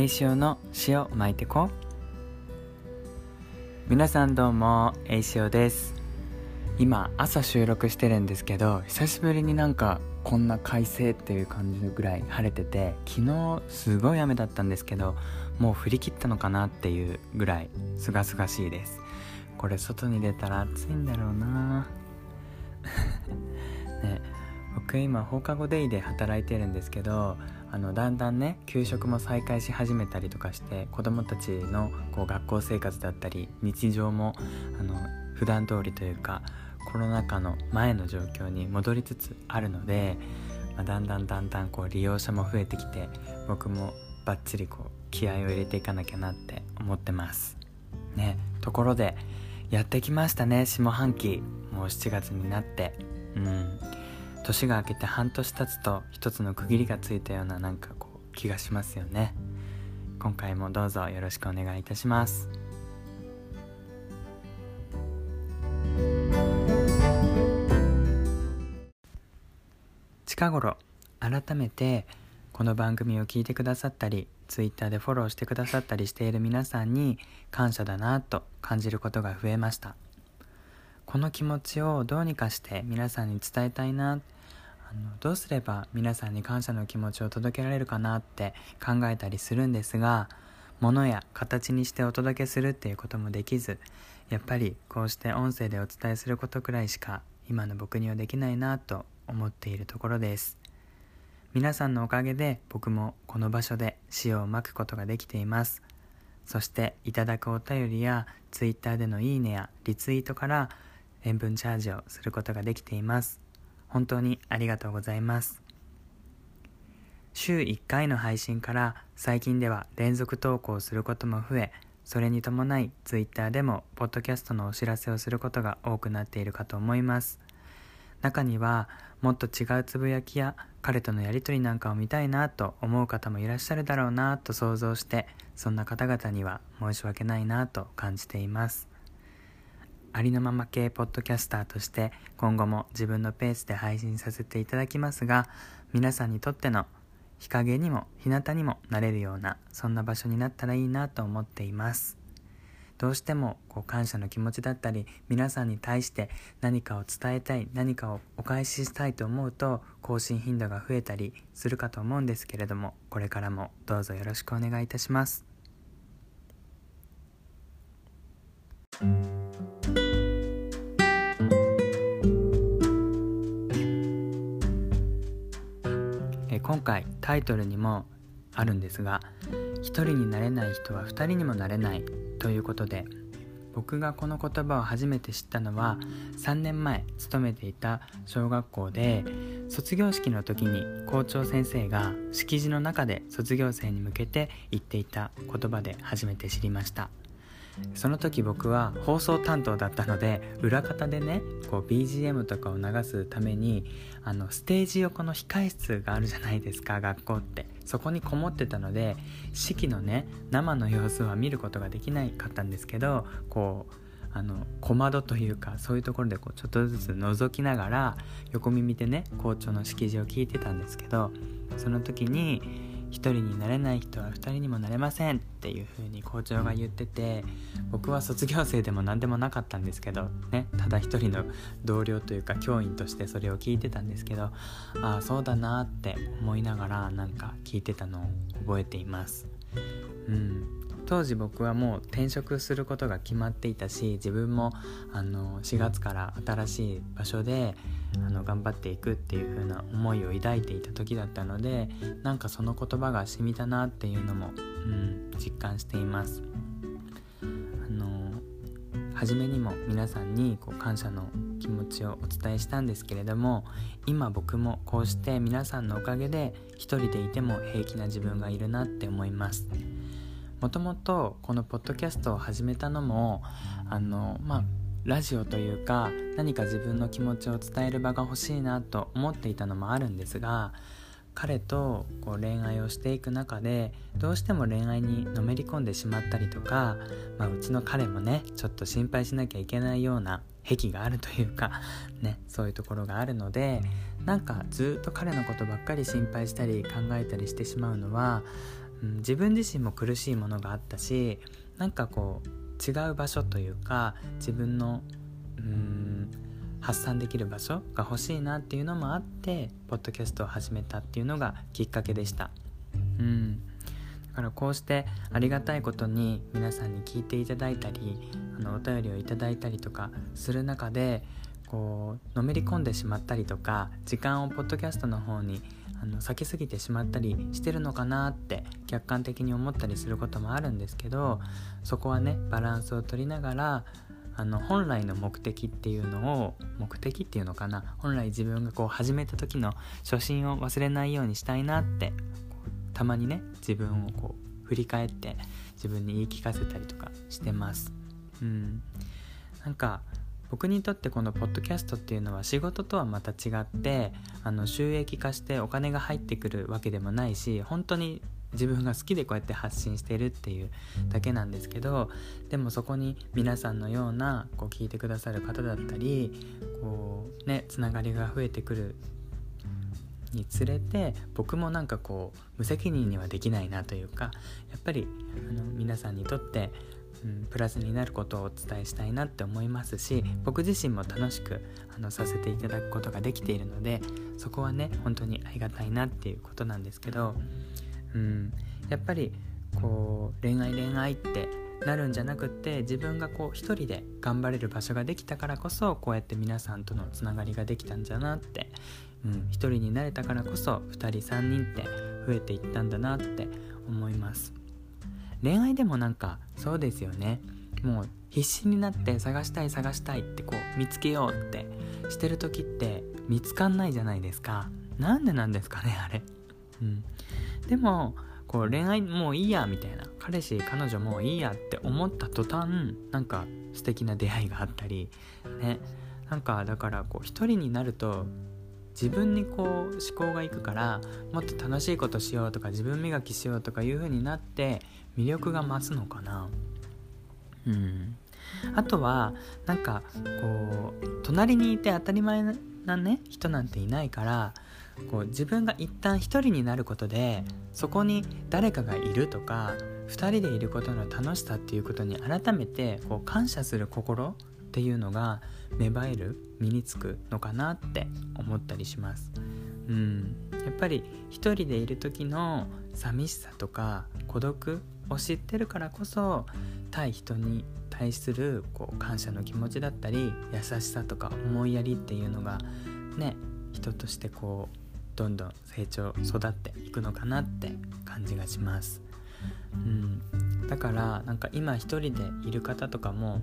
栄潮の塩巻いてこ皆さんどうも栄潮です。今朝収録してるんですけど久しぶりになんかこんな快晴っていう感じぐらい晴れてて昨日すごい雨だったんですけどもう降り切ったのかなっていうぐらいすがすがしいです。これ外に出たら暑いんだろうな。ね僕今放課後デイで働いてるんですけどあのだんだんね給食も再開し始めたりとかして子どもたちのこう学校生活だったり日常もあの普段通りというかコロナ禍の前の状況に戻りつつあるので、まあ、だんだんだんだんこう利用者も増えてきて僕もバッチリこう気合を入れていかなきゃなって思ってます。ねところでやってきましたね下半期。もう7月になって。うん。年が明けて半年経つと一つの区切りがついたようななんかこう気がしますよね。今回もどうぞよろしくお願いいたします。近頃改めてこの番組を聞いてくださったり Twitter でフォローしてくださったりしている皆さんに感謝だなと感じることが増えました。この気持ちをどうにかして皆さんに伝えたいな。あのどうすれば皆さんに感謝の気持ちを届けられるかなって考えたりするんですが物や形にしてお届けするっていうこともできずやっぱりこうして音声でお伝えすることくらいしか今の僕にはできないなと思っているところです。皆さんのおかげで僕もこの場所で塩をまくことができています。そしていただくお便りや Twitter でのいいねやリツイートから塩分チャージをすることができています。本当にありがとうございます。週1回の配信から最近では連続投稿することも増えそれに伴い Twitter でもポッドキャストのお知らせをすることが多くなっているかと思います。中にはもっと違うつぶやきや彼とのやりとりなんかを見たいなと思う方もいらっしゃるだろうなと想像してそんな方々には申し訳ないなと感じています。ありのまま系ポッドキャスターとして今後も自分のペースで配信させていただきますが皆さんにとっての日陰にも日向にもなれるようなそんな場所になったらいいなと思っています。どうしてもこう感謝の気持ちだったり皆さんに対して何かを伝えたい何かをお返ししたいと思うと更新頻度が増えたりするかと思うんですけれどもこれからもどうぞよろしくお願いいたします。今回タイトルにもあるんですが「一人になれない人は二人にもなれない」ということで僕がこの言葉を初めて知ったのは3年前勤めていた小学校で卒業式の時に校長先生が式辞の中で卒業生に向けて言っていた言葉で初めて知りました。その時僕は放送担当だったので裏方でねこう BGM とかを流すためにあのステージ横の控え室があるじゃないですか学校って。そこにこもってたので式のね生の様子は見ることができないかったんですけどこうあの小窓というかそういうところでこうちょっとずつ覗きながら横耳でね校長の式辞を聞いてたんですけどその時に1人になれない人は2人にもなれませんっていう風に校長が言ってて僕は卒業生でも何でもなかったんですけどねただ一人の同僚というか教員としてそれを聞いてたんですけどああそうだなって思いながらなんか聞いてたのを覚えています。うん。当時僕はもう転職することが決まっていたし自分もあの4月から新しい場所であの頑張っていくっていう風な思いを抱いていた時だったのでなんかその言葉が染みたなっていうのも、うん、実感しています。あの初めにも皆さんにこう感謝の気持ちをお伝えしたんですけれども今僕もこうして皆さんのおかげで一人でいても平気な自分がいるなって思います。もともとこのポッドキャストを始めたのもあのまあラジオというか何か自分の気持ちを伝える場が欲しいなと思っていたのもあるんですが彼とこう恋愛をしていく中でどうしても恋愛にのめり込んでしまったりとか、まあ、うちの彼もねちょっと心配しなきゃいけないような癖があるというか ねそういうところがあるのでなんかずっと彼のことばっかり心配したり考えたりしてしまうのは自分自身も苦しいものがあったしなんかこう違う場所というか自分のうん発散できる場所が欲しいなっていうのもあってポッドキャストを始めたっていうのがきっかけでした。うんだからこうしてありがたいことに皆さんに聞いていただいたりあのお便りをいただいたりとかする中でこうのめり込んでしまったりとか時間をポッドキャストの方にあの避けすぎてしまったりしてるのかなって客観的に思ったりすることもあるんですけどそこはねバランスを取りながらあの本来の目的っていうのを目的っていうのかな本来自分がこう始めた時の初心を忘れないようにしたいなってたまにね自分をこう振り返って自分に言い聞かせたりとかしてます。うん。なんか僕にとってこのポッドキャストっていうのは仕事とはまた違ってあの収益化してお金が入ってくるわけでもないし本当に自分が好きでこうやって発信してるっていうだけなんですけどでもそこに皆さんのようなこう聞いてくださる方だったりこうねつながりが増えてくるにつれて僕もなんかこう無責任にはできないなというかやっぱりあの皆さんにとってうん、プラスになることをお伝えしたいなって思いますし僕自身も楽しくあのさせていただくことができているのでそこはね本当にありがたいなっていうことなんですけど、うん、やっぱりこう恋愛恋愛ってなるんじゃなくって自分がこう一人で頑張れる場所ができたからこそこうやって皆さんとのつながりができたんじゃなって、うん、一人になれたからこそ2人3人って増えていったんだなって思います。恋愛でもなんかそうですよね。もう必死になって探したい探したいってこう見つけようってしてる時って見つかんないじゃないですか。なんでなんですかねあれ。うん。でもこう恋愛もういいやみたいな。彼氏彼女もういいやって思った途端なんか素敵な出会いがあったりね。なんかだからこう一人になると自分にこう思考がいくからもっと楽しいことしようとか自分磨きしようとかいう風になって魅力が増すのかな。うん。あとはなんかこう隣にいて当たり前なね人なんていないからこう自分が一旦一人になることでそこに誰かがいるとか2人でいることの楽しさっていうことに改めてこう感謝する心っていうのが芽生える身につくのかなって思ったりします。うん、やっぱり一人でいる時の寂しさとか孤独を知ってるからこそ対人に対するこう感謝の気持ちだったり優しさとか思いやりっていうのがね人としてこうどんどん成長育っていくのかなって感じがします。うん、だからなんか今一人でいる方とかも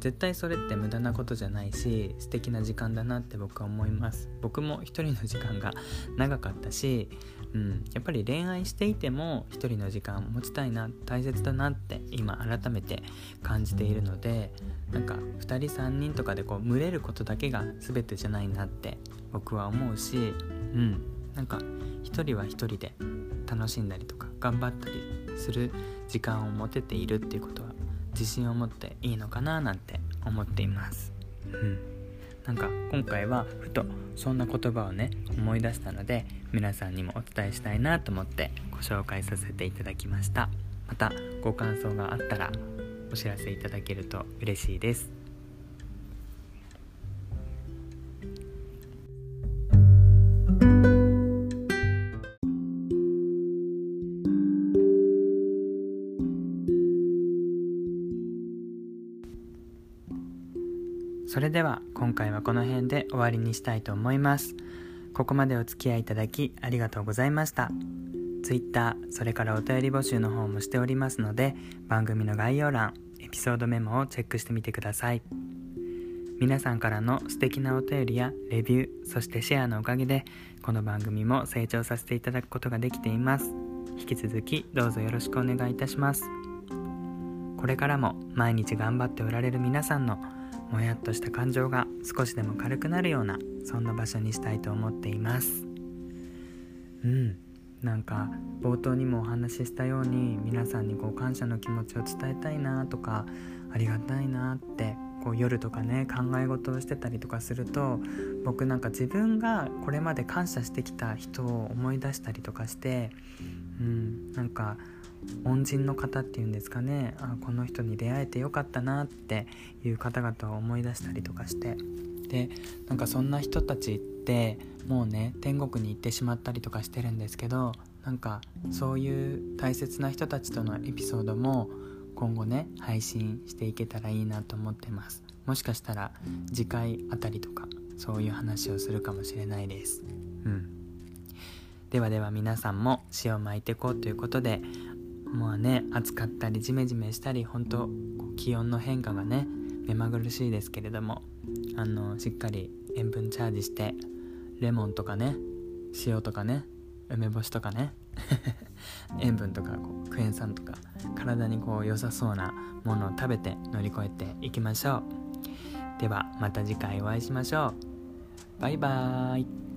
絶対それって無駄なことじゃないし素敵な時間だなって僕は思います。僕も一人の時間が長かったし、うん、やっぱり恋愛していても一人の時間持ちたいな大切だなって今改めて感じているのでなんか2人3人とかでこう群れることだけが全てじゃないなって僕は思うしうんなんか一人は一人で楽しんだりとか頑張ったりする時間を持てているっていうことは自信を持っていいのかななんて思っています。うん。なんか今回はふとそんな言葉をね思い出したので皆さんにもお伝えしたいなと思ってご紹介させていただきました。またご感想があったらお知らせいただけると嬉しいですそれでは今回はこの辺で終わりにしたいと思います。ここまでお付き合いいただきありがとうございました。Twitter、それからお便り募集の方もしておりますので、番組の概要欄、エピソードメモをチェックしてみてください。皆さんからの素敵なお便りやレビュー、そしてシェアのおかげで、この番組も成長させていただくことができています。引き続きどうぞよろしくお願いいたします。これからも毎日頑張っておられる皆さんのもやっとした感情が少しでも軽くなるようなそんな場所にしたいと思っています。うん。なんか冒頭にもお話ししたように皆さんにこう感謝の気持ちを伝えたいなとかありがたいなってこう夜とかね考え事をしてたりとかすると僕なんか自分がこれまで感謝してきた人を思い出したりとかしてうん。なんか恩人の方っていうんですかね。あこの人に出会えてよかったなっていう方々を思い出したりとかして。でなんかそんな人たちってもうね天国に行ってしまったりとかしてるんですけどなんかそういう大切な人たちとのエピソードも今後ね配信していけたらいいなと思ってます。もしかしたら次回あたりとかそういう話をするかもしれないです。うん。ではでは皆さんも塩を巻いていこうということでもうね暑かったりジメジメしたり本当気温の変化がね目まぐるしいですけれどもあのしっかり塩分チャージしてレモンとかね塩とかね梅干しとかね 塩分とかこうクエン酸とか体にこう良さそうなものを食べて乗り越えていきましょう。ではまた次回お会いしましょう。バイバーイ。